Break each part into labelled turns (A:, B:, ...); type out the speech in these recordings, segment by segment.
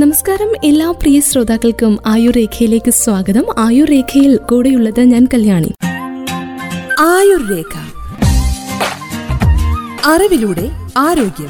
A: നമസ്കാരം. എല്ലാ പ്രിയ ശ്രോതാക്കൾക്കും ആയുർ രേഖയിലേക്ക് സ്വാഗതം. ആയുർ രേഖയിൽ കൂടെയുള്ളത് ഞാൻ കല്യാണി.
B: ആയുർരേഖ. അറിവിലൂടെ ആരോഗ്യം.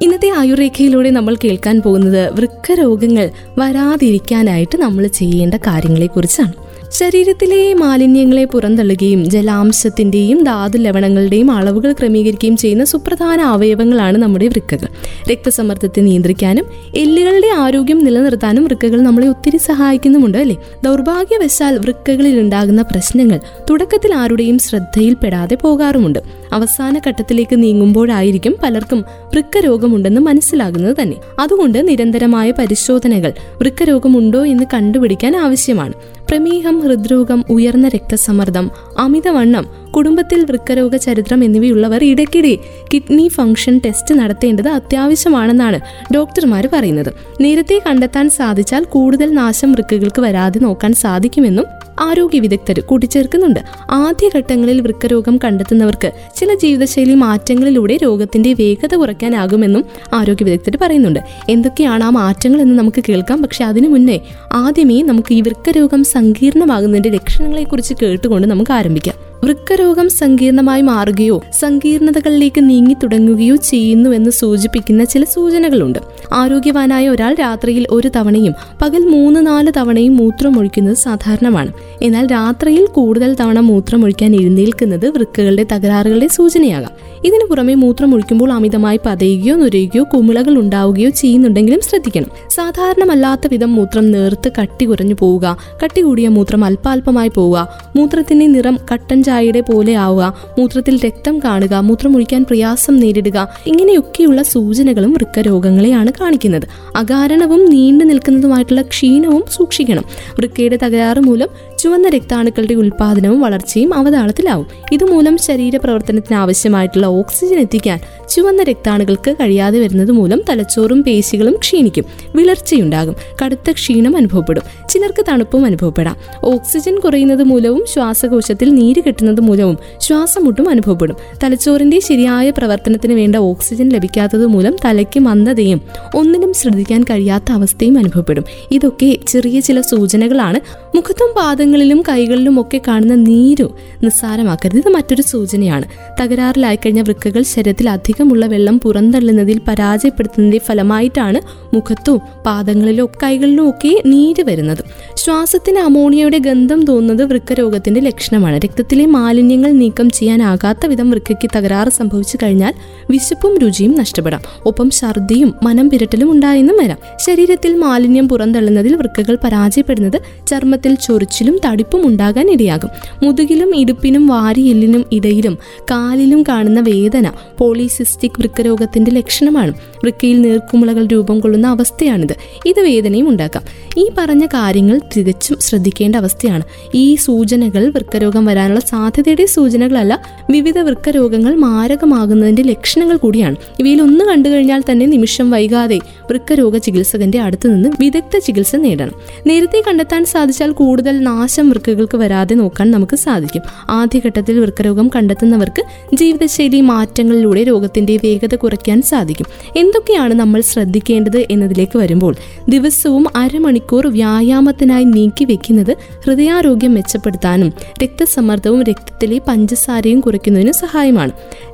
A: ഇന്നത്തെ ആയുർരേഖയിലൂടെ നമ്മൾ കേൾക്കാൻ പോകുന്നത് വൃക്ക രോഗങ്ങൾ വരാതിരിക്കാനായിട്ട് നമ്മൾ ചെയ്യേണ്ട കാര്യങ്ങളെക്കുറിച്ചാണ്. ശരീരത്തിലെ മാലിന്യങ്ങളെ പുറന്തള്ളുകയും ജലാംശത്തിന്റെയും ധാതു ലവണങ്ങളുടെയും അളവുകൾ ക്രമീകരിക്കുകയും ചെയ്യുന്ന സുപ്രധാന അവയവങ്ങളാണ് നമ്മുടെ വൃക്കകൾ. രക്തസമ്മർദ്ദത്തെ നിയന്ത്രിക്കാനും എല്ലുകളുടെ ആരോഗ്യം നിലനിർത്താനും വൃക്കകൾ നമ്മളെ ഒത്തിരി സഹായിക്കുന്നുമുണ്ട് അല്ലേ? ദൗർഭാഗ്യവശാൽ വൃക്കകളിൽ ഉണ്ടാകുന്ന പ്രശ്നങ്ങൾ തുടക്കത്തിൽ ആരുടെയും ശ്രദ്ധയിൽപ്പെടാതെ പോകാറുമുണ്ട്. അവസാന ഘട്ടത്തിലേക്ക് നീങ്ങുമ്പോഴായിരിക്കും പലർക്കും വൃക്കരോഗമുണ്ടെന്ന് മനസ്സിലാകുന്നത് തന്നെ. അതുകൊണ്ട് നിരന്തരമായ പരിശോധനകൾ വൃക്കരോഗമുണ്ടോ എന്ന് കണ്ടുപിടിക്കാൻ ആവശ്യമാണ്. പ്രമേഹം ഹൃദ്രോഗം ഉയർന്ന രക്തസമ്മർദ്ദം അമിതവണ്ണം കുടുംബത്തിൽ വൃക്കരോഗ ചരിത്രം എന്നിവയുള്ളവർ ഇടയ്ക്കിടെ കിഡ്നി ഫംഗ്ഷൻ ടെസ്റ്റ് നടത്തേണ്ടത് അത്യാവശ്യമാണെന്നാണ് ഡോക്ടർമാർ പറയുന്നത്. നേരത്തെ കണ്ടെത്താൻ സാധിച്ചാൽ കൂടുതൽ നാശം വൃക്കകൾക്ക് വരാതെ നോക്കാൻ സാധിക്കുമെന്നും ആരോഗ്യ വിദഗ്ധർ കൂട്ടിച്ചേർക്കുന്നുണ്ട്. ആദ്യഘട്ടങ്ങളിൽ വൃക്കരോഗം കണ്ടെത്തുന്നവർക്ക് ചില ജീവിതശൈലി മാറ്റങ്ങളിലൂടെ രോഗത്തിന്റെ വേഗത കുറയ്ക്കാനാകുമെന്നും ആരോഗ്യ വിദഗ്ധർ പറയുന്നുണ്ട്. എന്തൊക്കെയാണ് ആ മാറ്റങ്ങൾ എന്ന് നമുക്ക് കേൾക്കാം. പക്ഷെ അതിനു മുന്നേ ആദ്യമേ നമുക്ക് ഈ വൃക്കരോഗം സങ്കീർണമാകുന്നതിന്റെ ലക്ഷണങ്ങളെക്കുറിച്ച് കേട്ടുകൊണ്ട് നമുക്ക് ആരംഭിക്കാം. വൃക്കരോഗം സങ്കീർണമായി മാറുകയോ സങ്കീർണതകളിലേക്ക് നീങ്ങി തുടങ്ങുകയോ ചെയ്യുന്നു എന്ന് സൂചിപ്പിക്കുന്ന ചില സൂചനകളുണ്ട്. ആരോഗ്യവാനായ ഒരാൾ രാത്രിയിൽ ഒരു തവണയും പകൽ മൂന്ന് നാല് തവണയും മൂത്രമൊഴിക്കുന്നത് സാധാരണമാണ്. എന്നാൽ രാത്രിയിൽ കൂടുതൽ തവണ മൂത്രമൊഴിക്കാൻ എഴുന്നേൽക്കുന്നത് വൃക്കകളുടെ തകരാറുകളുടെ സൂചനയാകാം. ഇതിനു പുറമെ മൂത്രം ഒഴിക്കുമ്പോൾ അമിതമായി പതയുകയോ നുരയുകയോ കുമിളകൾ ഉണ്ടാവുകയോ ചെയ്യുന്നുണ്ടെങ്കിലും ശ്രദ്ധിക്കണം. സാധാരണമല്ലാത്ത വിധം മൂത്രം നേർത്ത് കട്ടി കുറഞ്ഞു പോവുക. കട്ടി കൂടിയ മൂത്രം അല്പാൽപമായി പോവുക. മൂത്രത്തിന്റെ നിറം കട്ടൻ ചായയുടെ പോലെ ആവുക. മൂത്രത്തിൽ രക്തം കാണുക. മൂത്രം ഒഴിക്കാൻ പ്രയാസം നേരിടുക. ഇങ്ങനെയൊക്കെയുള്ള സൂചനകളും വൃക്കരോഗങ്ങളെയാണ് കാണിക്കുന്നത്. അകാരണവും നീണ്ടു നിൽക്കുന്നതുമായിട്ടുള്ള ക്ഷീണവും സൂക്ഷിക്കണം. വൃക്കയുടെ തകരാറ് മൂലം ചുവന്ന രക്താണുക്കളുടെ ഉൽപാദനവും വളർച്ചയും അവതാളത്തിലാവും. ഇതുമൂലം ശരീര പ്രവർത്തനത്തിന് ആവശ്യമായിട്ടുള്ള ഓക്സിജൻ എത്തിക്കാൻ ചുവന്ന രക്താണുക്കൾക്ക് കഴിയാതെ വരുന്നത് മൂലം തലച്ചോറും പേശികളും ക്ഷീണിക്കും വിളർച്ചയുണ്ടാകും കടുത്ത ക്ഷീണം അനുഭവപ്പെടും ചിലർക്ക് തണുപ്പും അനുഭവപ്പെടാം. ഓക്സിജൻ കുറയുന്നത് മൂലവും ശ്വാസകോശത്തിൽ നീര് കെട്ടുന്നത് മൂലവും ശ്വാസമുട്ടും അനുഭവപ്പെടും. തലച്ചോറിന്റെ ശരിയായ പ്രവർത്തനത്തിന് വേണ്ട ഓക്സിജൻ ലഭിക്കാത്തത് മൂലം തലയ്ക്ക് മന്ദതയും ഒന്നിനും ശ്രദ്ധിക്കാൻ കഴിയാത്ത അവസ്ഥയും അനുഭവപ്പെടും. ഇതൊക്കെ ചെറിയ ചില സൂചനകളാണ്. മുഖത്തും പാദങ്ങളിലും കൈകളിലും ഒക്കെ കാണുന്ന നീരു നിസ്സാരമാക്കരുത്. ഇത് മറ്റൊരു സൂചനയാണ്. തകരാറിലായി കഴിഞ്ഞ വൃക്കകൾ ശരീരത്തിൽ അധികമുള്ള വെള്ളം പുറന്തള്ളുന്നതിൽ പരാജയപ്പെടുത്തുന്നതിന്റെ ഫലമായിട്ടാണ് മുഖത്തും പാദങ്ങളിലും കൈകളിലും ഒക്കെ നീര് വരുന്നത്. ശ്വാസത്തിന് അമോണിയയുടെ ഗന്ധം തോന്നുന്നത് വൃക്കരോഗത്തിന്റെ ലക്ഷണമാണ്. രക്തത്തിലെ മാലിന്യങ്ങൾ നീക്കം ചെയ്യാനാകാത്ത വിധം വൃക്കയ്ക്ക് തകരാറ് സംഭവിച്ചു കഴിഞ്ഞാൽ വിശപ്പും രുചിയും നഷ്ടപ്പെടാം. ഒപ്പം ഛർദിയും മനം പിരട്ടലും ഉണ്ടായെന്നും വരാം. ശരീരത്തിൽ മാലിന്യം പുറന്തള്ളുന്നതിൽ വൃക്കകൾ പരാജയപ്പെടുന്നത് ചർമ്മത്തിൽ ചൊറിച്ചിലും തടിപ്പും ഉണ്ടാകാൻ ഇടയാകും. മുതുകിലും ഇടുപ്പിനും വാരിയെല്ലിനും ഇടയിലും കാലിലും കാണുന്ന വേദന പോളിസിസ്റ്റിക് വൃക്കരോഗത്തിന്റെ ലക്ഷണമാണ്. വൃക്കയിൽ നീർക്കുമുളകൾ രൂപം കൊള്ളുന്ന അവസ്ഥയാണിത്. ഇത് വേദനയും ഉണ്ടാക്കാം. ഈ പറഞ്ഞ കാര്യങ്ങൾ തികച്ചും ശ്രദ്ധിക്കേണ്ട അവസ്ഥയാണ്. ഈ സൂചനകൾ വൃക്കരോഗം വരാനുള്ള സാധ്യതയുടെ സൂചനകളല്ല വിവിധ വൃക്കരോഗങ്ങൾ മാരകമാകുന്നതിന്റെ ലക്ഷണങ്ങൾ കൂടിയാണ്. ഇവയിൽ ഒന്ന് കണ്ടു കഴിഞ്ഞാൽ തന്നെ നിമിഷം വൈകാതെ വൃക്കരോഗ ചികിത്സകന്റെ അടുത്ത് നിന്ന് വിദഗ്ധ ചികിത്സ നേടണം. നേരത്തെ കണ്ടെത്താൻ സാധിച്ചാൽ കൂടുതൽ നാശം വൃക്കകൾക്ക് വരാതെ നോക്കാൻ നമുക്ക് സാധിക്കും. ആദ്യഘട്ടത്തിൽ വൃക്കരോഗം കണ്ടെത്തുന്നവർക്ക് ജീവിതശൈലി മാറ്റങ്ങളിലൂടെ രോഗത്തിന്റെ വേഗത കുറയ്ക്കാൻ സാധിക്കും. എന്തൊക്കെയാണ് നമ്മൾ ശ്രദ്ധിക്കേണ്ടത് എന്നതിലേക്ക് വരുമ്പോൾ ദിവസവും അരമണിക്കൂർ വ്യായാമത്തിനായി നീക്കി വെക്കുന്നത് ഹൃദയാരോഗ്യം മെച്ചപ്പെടുത്താനും രക്തസമ്മർദ്ദവും രക്തത്തിലെ പഞ്ചസാരയും കുറയ്ക്കുന്നതിനും സഹായമാണ്.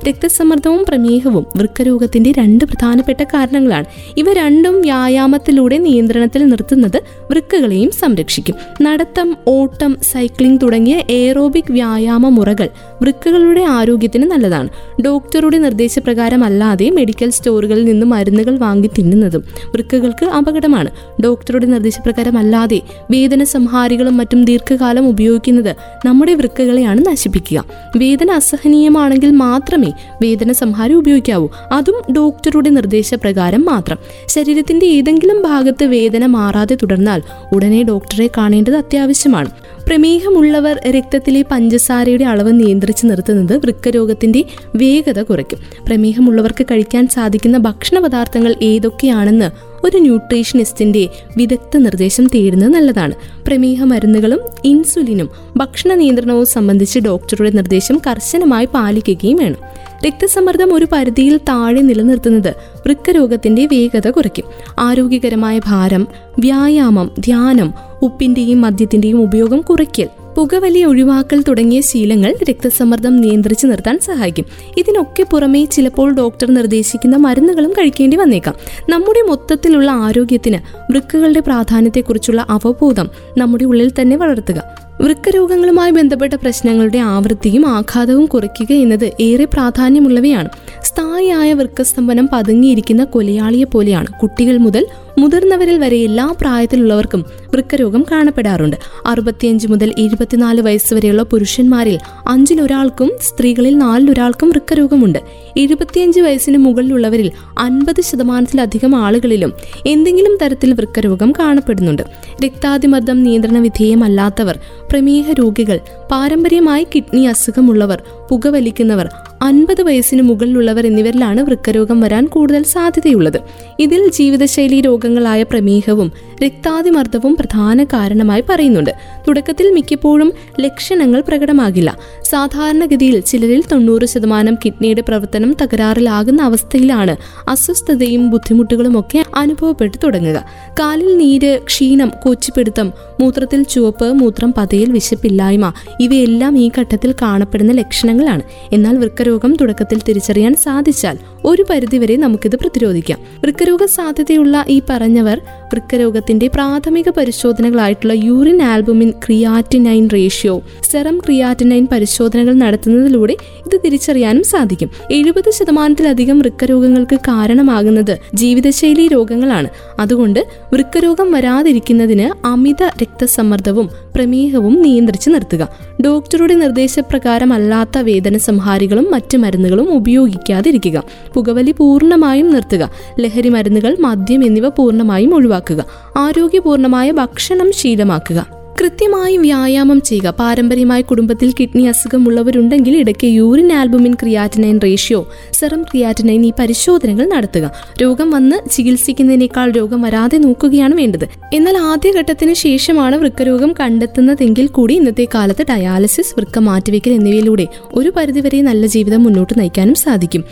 A: രക്തസമ്മർദ്ദവും പ്രമേഹവും വൃക്കരോഗത്തിന്റെ രണ്ട് പ്രധാനപ്പെട്ട കാരണങ്ങളാണ്. ഇവ രണ്ടും വ്യായാമത്തിലൂടെ നിയന്ത്രണത്തിൽ നിർത്തുന്നത് വൃക്കകളെയും സംരക്ഷിക്കും. നടത്തം ഓട്ടം സൈക്ലിംഗ് തുടങ്ങിയ എയറോബിക് വ്യായാമ മുറകൾ വൃക്കകളുടെ ആരോഗ്യത്തിന് നല്ലതാണ്. ഡോക്ടറുടെ നിർദ്ദേശപ്രകാരം അല്ലാതെ മെഡിക്കൽ സ്റ്റോറുകളിൽ നിന്ന് മരുന്നുകൾ വാങ്ങി തിന്നുന്നതും വൃക്കകൾക്ക് അപകടമാണ്. ഡോക്ടറുടെ നിർദ്ദേശപ്രകാരം അല്ലാതെ വേദന സംഹാരികളും മറ്റും ദീർഘകാലം ഉപയോഗിക്കുന്നത് നമ്മുടെ വൃക്കകളെയാണ് നശിപ്പിക്കുക. വേദന അസഹനീയമാണെങ്കിൽ മാത്രമേ വേദന സംഹാരി ഉപയോഗിക്കാവൂ. അതും ഡോക്ടറുടെ നിർദ്ദേശപ്രകാരം മാത്രം. ശരീരത്തിന്റെ ഏതെങ്കിലും ഭാഗത്ത് വേദന മാറാതെ തുടർന്നാൽ ഉടനെ ഡോക്ടറെ കാണേണ്ടത് അത്യാവശ്യമാണ്. പ്രമേഹമുള്ളവർ രക്തത്തിലെ പഞ്ചസാരയുടെ അളവ് നിയന്ത്രിച്ച് നിർത്തുന്നത് വൃക്കരോഗത്തിന്റെ വേഗത കുറയ്ക്കും. പ്രമേഹമുള്ളവർക്ക് കഴിക്കാൻ സാധിക്കുന്ന ഭക്ഷണ പദാർത്ഥങ്ങൾ ഏതൊക്കെയാണെന്ന് ഒരു ന്യൂട്രീഷനിസ്റ്റിന്റെ വിദഗ്ധ നിർദ്ദേശം തേടുന്നത് നല്ലതാണ്. പ്രമേഹ മരുന്നുകളും ഇൻസുലിനും ഭക്ഷണ നിയന്ത്രണവും സംബന്ധിച്ച് ഡോക്ടറുടെ നിർദ്ദേശം കർശനമായി പാലിക്കുകയും വേണം. രക്തസമ്മർദ്ദം ഒരു പരിധിയിൽ താഴെ നിലനിർത്തുന്നത് വൃക്കരോഗത്തിന്റെ വേഗത കുറയ്ക്കും. ആരോഗ്യകരമായ ഭാരം വ്യായാമം ധ്യാനം ഉപ്പിന്റെയും മദ്യത്തിന്റെയും ഉപയോഗം കുറയ്ക്കൽ. പുകവലി ഒഴിവാക്കൽ തുടങ്ങിയ ശീലങ്ങൾ രക്തസമ്മർദ്ദം നിയന്ത്രിച്ചു നിർത്താൻ സഹായിക്കും. ഇതിനൊക്കെ പുറമേ ചിലപ്പോൾ ഡോക്ടർ നിർദ്ദേശിക്കുന്ന മരുന്നുകളും കഴിക്കേണ്ടി വന്നേക്കാം. നമ്മുടെ മൊത്തത്തിലുള്ള ആരോഗ്യത്തിന് വൃക്കകളുടെ പ്രാധാന്യത്തെക്കുറിച്ചുള്ള അവബോധം നമ്മുടെ ഉള്ളിൽ തന്നെ വളർത്തുക. വൃക്കരോഗങ്ങളുമായി ബന്ധപ്പെട്ട പ്രശ്നങ്ങളുടെ ആവൃത്തിയും ആഘാതവും കുറയ്ക്കുക എന്നത് ഏറെ പ്രാധാന്യമുള്ളവയാണ്. സ്ഥായിയായ വൃക്കസ്തംഭനം പതുങ്ങിയിരിക്കുന്ന കൊലയാളിയെ പോലെയാണ് കുട്ടികൾ മുതൽ മുതിർന്നവരിൽ വരെ എല്ലാ പ്രായത്തിലുള്ളവർക്കും വൃക്കരോഗം കാണപ്പെടാറുണ്ട്. അറുപത്തിയഞ്ച് മുതൽ എഴുപത്തിനാല് വയസ്സ് വരെയുള്ള പുരുഷന്മാരിൽ അഞ്ചിലൊരാൾക്കും സ്ത്രീകളിൽ നാലിലൊരാൾക്കും വൃക്കരോഗമുണ്ട്. എഴുപത്തിയഞ്ച് വയസ്സിന് മുകളിലുള്ളവരിൽ അൻപത് ശതമാനത്തിലധികം ആളുകളിലും എന്തെങ്കിലും തരത്തിൽ വൃക്കരോഗം കാണപ്പെടുന്നുണ്ട്. രക്താതിമർദ്ദം നിയന്ത്രണ വിധേയമല്ലാത്തവർ പ്രമേഹ രോഗികൾ പാരമ്പര്യമായി കിഡ്നി അസുഖമുള്ളവർ പുകവലിക്കുന്നവർ അൻപത് വയസ്സിന് മുകളിലുള്ളവർ എന്നിവരിലാണ് വൃക്കരോഗം വരാൻ കൂടുതൽ സാധ്യതയുള്ളത്. ഇതിൽ ജീവിതശൈലി രോഗങ്ങളായ പ്രമേഹവും രക്താതിമർദ്ദവും പ്രധാന കാരണമായി പറയുന്നുണ്ട്. തുടക്കത്തിൽ മിക്കപ്പോഴും ലക്ഷണങ്ങൾ പ്രകടമാകില്ല. സാധാരണഗതിയിൽ ചിലരിൽ തൊണ്ണൂറ് ശതമാനം കിഡ്നിയുടെ പ്രവർത്തനം തകരാറിലാകുന്ന അവസ്ഥയിലാണ് അസ്വസ്ഥതയും ബുദ്ധിമുട്ടുകളും ഒക്കെ അനുഭവപ്പെട്ടു തുടങ്ങുക. കാലിൽ നീര് ക്ഷീണം കൊച്ചിപ്പിടുത്തം മൂത്രത്തിൽ ചുവപ്പ് മൂത്രം പതയിൽ വിശപ്പില്ലായ്മ ഇവയെല്ലാം ഈ ഘട്ടത്തിൽ കാണപ്പെടുന്ന ലക്ഷണങ്ങളാണ്. എന്നാൽ വൃക്കരോഗം തുടക്കത്തിൽ തിരിച്ചറിയാൻ സാധിച്ചാൽ ഒരു പരിധിവരെ നമുക്കിത് പ്രതിരോധിക്കാം. വൃക്കരോഗ സാധ്യതയുള്ള ഈ പറഞ്ഞവർ വൃക്കരോഗത്തിന്റെ പ്രാഥമിക പരിശോധനകളായിട്ടുള്ള urine albumin creatinine ratio serum creatinine പരിശോധനകൾ നടത്തുന്നതിലൂടെ ഇത് തിരിച്ചറിയാനും സാധിക്കും. എഴുപത് ശതമാനത്തിലധികം വൃക്കരോഗങ്ങൾക്ക് കാരണമാകുന്നത് ജീവിതശൈലി രോഗങ്ങളാണ്. അതുകൊണ്ട് വൃക്കരോഗം വരാതിരിക്കുന്നതിന് അമിത രക്തസമ്മർദ്ദവും പ്രമേഹവും നിയന്ത്രിച്ച് നിർത്തുക. ഡോക്ടറുടെ നിർദ്ദേശപ്രകാരമല്ലാത്ത വേദന സംഹാരികളും മറ്റ് മരുന്നുകളും ഉപയോഗിക്കാതിരിക്കുക. പുകവലി പൂർണമായും നിർത്തുക. ലഹരി മരുന്നുകൾ മദ്യം എന്നിവ പൂർണമായും ഒഴിവാക്കുക. ആരോഗ്യപൂർണമായ ഭക്ഷണം ശീലമാക്കുക. കൃത്യമായി വ്യായാമം ചെയ്യുക. പാരമ്പര്യമായി കുടുംബത്തിൽ കിഡ്നി അസുഖമുള്ളവരുണ്ടെങ്കിൽ ഇടയ്ക്ക് urine albumin creatinine ratio serum creatinine ഈ പരിശോധനകൾ നടത്തുക. രോഗം വന്ന് ചികിത്സിക്കുന്നതിനേക്കാൾ രോഗം വരാതെ നോക്കുകയാണ് വേണ്ടത്. എന്നാൽ ആദ്യഘട്ടത്തിന് ശേഷമാണ് വൃക്കരോഗം കണ്ടെത്തുന്നതെങ്കിൽ കൂടി ഇന്നത്തെ കാലത്ത് ഡയാലിസിസ് വൃക്ക മാറ്റിവെക്കൽ എന്നിവയിലൂടെ ഒരു പരിധിവരെ നല്ല ജീവിതം മുന്നോട്ട് നയിക്കാനും സാധിക്കും.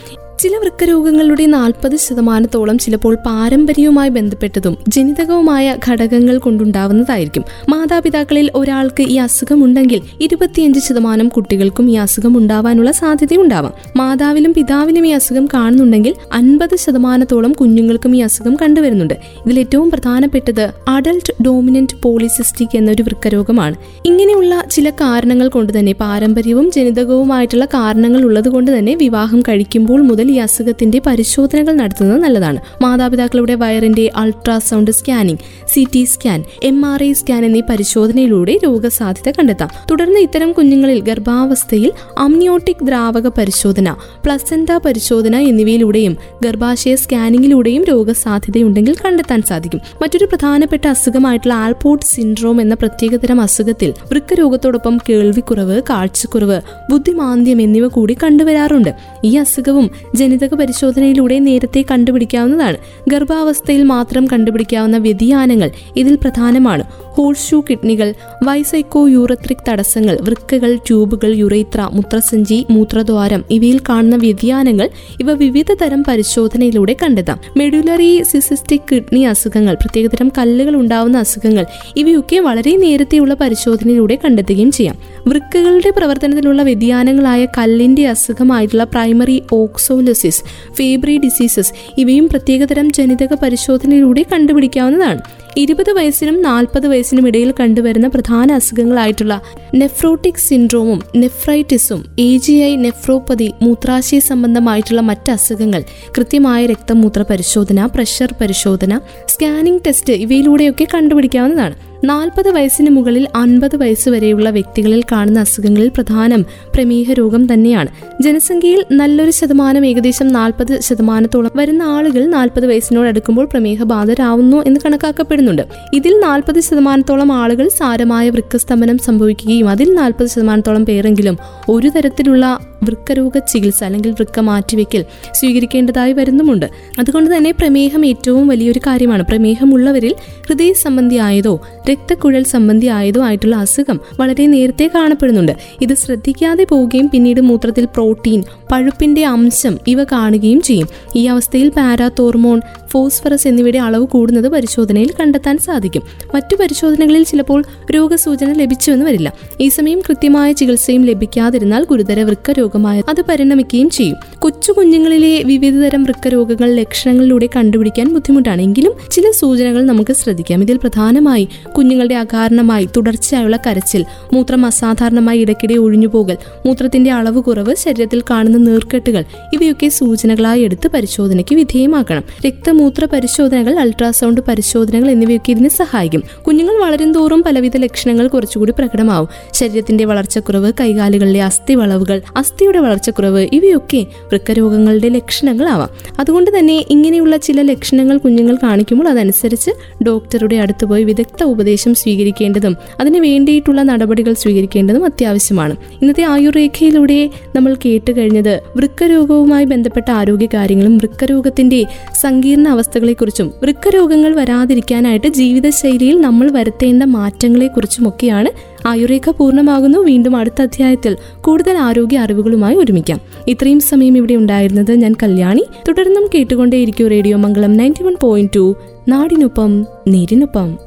A: ചില വൃക്കരോഗങ്ങളുടെ നാൽപ്പത് ശതമാനത്തോളം ചിലപ്പോൾ പാരമ്പര്യവുമായി ബന്ധപ്പെട്ടതും ജനിതകവുമായ ഘടകങ്ങൾ കൊണ്ടുണ്ടാവുന്നതായിരിക്കും. മാതാപിതാക്കളിൽ ഒരാൾക്ക് ഈ അസുഖമുണ്ടെങ്കിൽ ഇരുപത്തിയഞ്ച് ശതമാനം കുട്ടികൾക്കും ഈ അസുഖം ഉണ്ടാവാനുള്ള സാധ്യതയുണ്ടാവാം. മാതാവിലും പിതാവിലും ഈ അസുഖം കാണുന്നുണ്ടെങ്കിൽ അൻപത് ശതമാനത്തോളം കുഞ്ഞുങ്ങൾക്കും ഈ അസുഖം കണ്ടുവരുന്നുണ്ട്. ഇതിൽ ഏറ്റവും പ്രധാനപ്പെട്ടത് അഡൽട്ട് ഡോമിനന്റ് പോളിസിസ്റ്റിക് എന്നൊരു വൃക്കരോഗമാണ്. ഇങ്ങനെയുള്ള ചില കാരണങ്ങൾ കൊണ്ട് തന്നെ പാരമ്പര്യവും ജനിതകവുമായിട്ടുള്ള കാരണങ്ങൾ ഉള്ളത് കൊണ്ട് തന്നെ വിവാഹം കഴിക്കുമ്പോൾ മുതൽ ഈ അസുഖത്തിന്റെ പരിശോധനകൾ നടത്തുന്നത് നല്ലതാണ്. മാതാപിതാക്കളുടെ വയറിന്റെ ultrasound scanning C T scan M R I scan എന്നീ പരിശോധനയിലൂടെ രോഗസാധ്യത കണ്ടെത്താം. തുടർന്ന് ഇത്തരം കുഞ്ഞുങ്ങളിൽ ഗർഭാവസ്ഥയിൽ അമ്നിയോട്ടിക് ദ്രാവക പരിശോധന പ്ലസന്ത പരിശോധന എന്നിവയിലൂടെയും ഗർഭാശയ സ്കാനിങ്ങിലൂടെയും രോഗസാധ്യതയുണ്ടെങ്കിൽ കണ്ടെത്താൻ സാധിക്കും. മറ്റൊരു പ്രധാനപ്പെട്ട അസുഖമായിട്ടുള്ള ആൽപോർട്ട് സിൻഡ്രോം എന്ന പ്രത്യേകതരം അസുഖത്തിൽ വൃക്കരോഗത്തോടൊപ്പം കേൾവിക്കുറവ് കാഴ്ചക്കുറവ് ബുദ്ധിമാന്ദ്യം എന്നിവ കൂടി കണ്ടുവരാറുണ്ട്. ഈ അസുഖവും ജനിതക പരിശോധനയിലൂടെ നേരത്തെ കണ്ടുപിടിക്കാവുന്നതാണ്. ഗർഭാവസ്ഥയിൽ മാത്രം കണ്ടുപിടിക്കാവുന്ന വ്യതിയാനങ്ങൾ ഇതിൽ പ്രധാനമാണ്. ഹോൾഷൂ കിഡ്നികൾ വൈസൈക്കോ യൂറത്രിക് തടസ്സങ്ങൾ വൃക്കകൾ ട്യൂബുകൾ യുറൈത്ര മൂത്രസഞ്ചി മൂത്രദ്വാരം ഇവയിൽ കാണുന്ന വ്യതിയാനങ്ങൾ ഇവ വിവിധ തരം പരിശോധനയിലൂടെ കണ്ടെത്താം മെഡുലറി സിസിസ്റ്റിക് കിഡ്നി അസുഖങ്ങൾ പ്രത്യേകതരം കല്ലുകൾ ഉണ്ടാവുന്ന അസുഖങ്ങൾ ഇവയൊക്കെ വളരെ നേരത്തെയുള്ള പരിശോധനയിലൂടെ കണ്ടെത്തുകയും ചെയ്യാം. വൃക്കകളുടെ പ്രവർത്തനത്തിലുള്ള വ്യതിയാനങ്ങളായ കല്ലിന്റെ അസുഖമായിട്ടുള്ള പ്രൈമറി ഓക്സോലസിസ് ഫേബ്രി ഡിസീസസ് ഇവയും പ്രത്യേകതരം ജനിതക പരിശോധനയിലൂടെ കണ്ടുപിടിക്കാവുന്നതാണ്. ഇരുപത് വയസ്സിനും നാൽപ്പത് വയസ്സിനും ഇടയിൽ കണ്ടുവരുന്ന പ്രധാന അസുഖങ്ങളായിട്ടുള്ള നെഫ്രോട്ടിക് സിൻഡ്രോമും നെഫ്രൈറ്റിസും എ ജി ഐ നെഫ്രോപ്പതി മൂത്രാശയ സംബന്ധമായിട്ടുള്ള മറ്റ് അസുഖങ്ങൾ കൃത്യമായ രക്തമൂത്ര പരിശോധന പ്രഷർ പരിശോധന സ്കാനിംഗ് ടെസ്റ്റ് ഇവയിലൂടെയൊക്കെ കണ്ടുപിടിക്കാവുന്നതാണ്. നാൽപ്പത് വയസ്സിന് മുകളിൽ അൻപത് വയസ്സ് വരെയുള്ള വ്യക്തികളിൽ കാണുന്ന അസുഖങ്ങളിൽ പ്രധാനം പ്രമേഹ രോഗം തന്നെയാണ്. ജനസംഖ്യയിൽ നല്ലൊരു ശതമാനം ഏകദേശം നാൽപ്പത് ശതമാനത്തോളം വരുന്ന ആളുകൾ നാൽപ്പത് വയസ്സിനോട് അടുക്കുമ്പോൾ പ്രമേഹ ബാധരാവുന്നു എന്ന് കണക്കാക്കപ്പെടുന്നുണ്ട്. ഇതിൽ നാൽപ്പത് ശതമാനത്തോളം ആളുകൾ സാരമായ വൃക്കസ്തംഭനം സംഭവിക്കുകയും അതിൽ നാൽപ്പത് ശതമാനത്തോളം പേരെങ്കിലും ഒരു തരത്തിലുള്ള വൃക്കരോഗ ചികിത്സ അല്ലെങ്കിൽ വൃക്ക മാറ്റിവെക്കൽ സ്വീകരിക്കേണ്ടതായി വരുന്നുമുണ്ട്. അതുകൊണ്ട് തന്നെ പ്രമേഹം ഏറ്റവും വലിയൊരു കാര്യമാണ്. പ്രമേഹമുള്ളവരിൽ ഹൃദയ സംബന്ധിയായതോ രക്തക്കുഴൽ സംബന്ധി ആയതോ ആയിട്ടുള്ള അസുഖം വളരെ നേരത്തെ കാണപ്പെടുന്നുണ്ട്. ഇത് ശ്രദ്ധിക്കാതെ പോവുകയും പിന്നീട് മൂത്രത്തിൽ പ്രോട്ടീൻ പഴുപ്പിന്റെ അംശം ഇവ കാണുകയും ചെയ്യും. ഈ അവസ്ഥയിൽ പാരാതോർമോൺ ഫോസ്ഫറസ് എന്നിവയുടെ അളവ് കൂടുന്നത് പരിശോധനയിൽ കണ്ടെത്താൻ സാധിക്കും. മറ്റു പരിശോധനകളിൽ ചിലപ്പോൾ രോഗസൂചന ലഭിച്ചുവെന്ന് വരില്ല. ഈ സമയം കൃത്യമായ ചികിത്സയും ലഭിക്കാതിരുന്നാൽ ഗുരുതര വൃക്കരോഗമായ അത് പരിണമിക്കുകയും ചെയ്യും. കൊച്ചു കുഞ്ഞുങ്ങളിലെ വിവിധതരം വൃക്കരോഗങ്ങൾ ലക്ഷണങ്ങളിലൂടെ കണ്ടുപിടിക്കാൻ ബുദ്ധിമുട്ടാണ്. എങ്കിലും ചില സൂചനകൾ നമുക്ക് ശ്രദ്ധിക്കാം. ഇതിൽ പ്രധാനമായി കുഞ്ഞുങ്ങളുടെ അകാരണമായി തുടർച്ചയായുള്ള കരച്ചിൽ മൂത്രം അസാധാരണമായി ഇടയ്ക്കിടെ ഒഴിഞ്ഞുപോകൽ മൂത്രത്തിന്റെ അളവ് കുറവ് ശരീരത്തിൽ കാണുന്ന നീർക്കെട്ടുകൾ ഇവയൊക്കെ സൂചനകളായി എടുത്ത് പരിശോധനയ്ക്ക് വിധേയമാക്കണം. രക്തമൂത്ര പരിശോധനകൾ അൾട്രാസൗണ്ട് പരിശോധനകൾ എന്നിവയൊക്കെ ഇതിനെ സഹായിക്കും. കുഞ്ഞുങ്ങൾ വളരും തോറും പലവിധ ലക്ഷണങ്ങൾ കുറച്ചുകൂടി പ്രകടമാവും. ശരീരത്തിന്റെ വളർച്ചക്കുറവ് കൈകാലുകളിലെ അസ്ഥി വളവുകൾ അസ്ഥിയുടെ വളർച്ചക്കുറവ് ഇവയൊക്കെ വൃക്കരോഗങ്ങളുടെ ലക്ഷണങ്ങളാവാം. അതുകൊണ്ട് തന്നെ ഇങ്ങനെയുള്ള ചില ലക്ഷണങ്ങൾ കുഞ്ഞുങ്ങൾ കാണിക്കുമ്പോൾ അതനുസരിച്ച് ഡോക്ടറുടെ അടുത്ത് പോയി വിദഗ്ധ ഉപദേശം സ്വീകരിക്കേണ്ടതും അതിന് വേണ്ടിയിട്ടുള്ള നടപടികൾ സ്വീകരിക്കേണ്ടതും അത്യാവശ്യമാണ്. ഇന്നത്തെ ആയുർരേഖയിലൂടെ നമ്മൾ കേട്ട് കഴിഞ്ഞത് വൃക്കരോഗവുമായി ബന്ധപ്പെട്ട ആരോഗ്യ കാര്യങ്ങളും വൃക്കരോഗത്തിന്റെ സങ്കീർണ അവസ്ഥകളെക്കുറിച്ചും വൃക്കരോഗങ്ങൾ വരാതിരിക്കാനായിട്ട് ജീവിതശൈലിയിൽ നമ്മൾ വരുത്തേണ്ട മാറ്റങ്ങളെക്കുറിച്ചുമൊക്കെയാണ് ആയുർരേഖ പൂർണമാകുന്നു. വീണ്ടും അടുത്ത അധ്യായത്തിൽ കൂടുതൽ ആരോഗ്യ അറിവുകളുമായി ഒരുമിക്കാം. ഇത്രയും സമയം ഇവിടെ ഉണ്ടായിരുന്നത് ഞാൻ കല്യാണി. തുടർന്നും കേട്ടുകൊണ്ടേയിരിക്കും radio Mangalam ninety one point two. നാടിനൊപ്പം നേരിനൊപ്പം.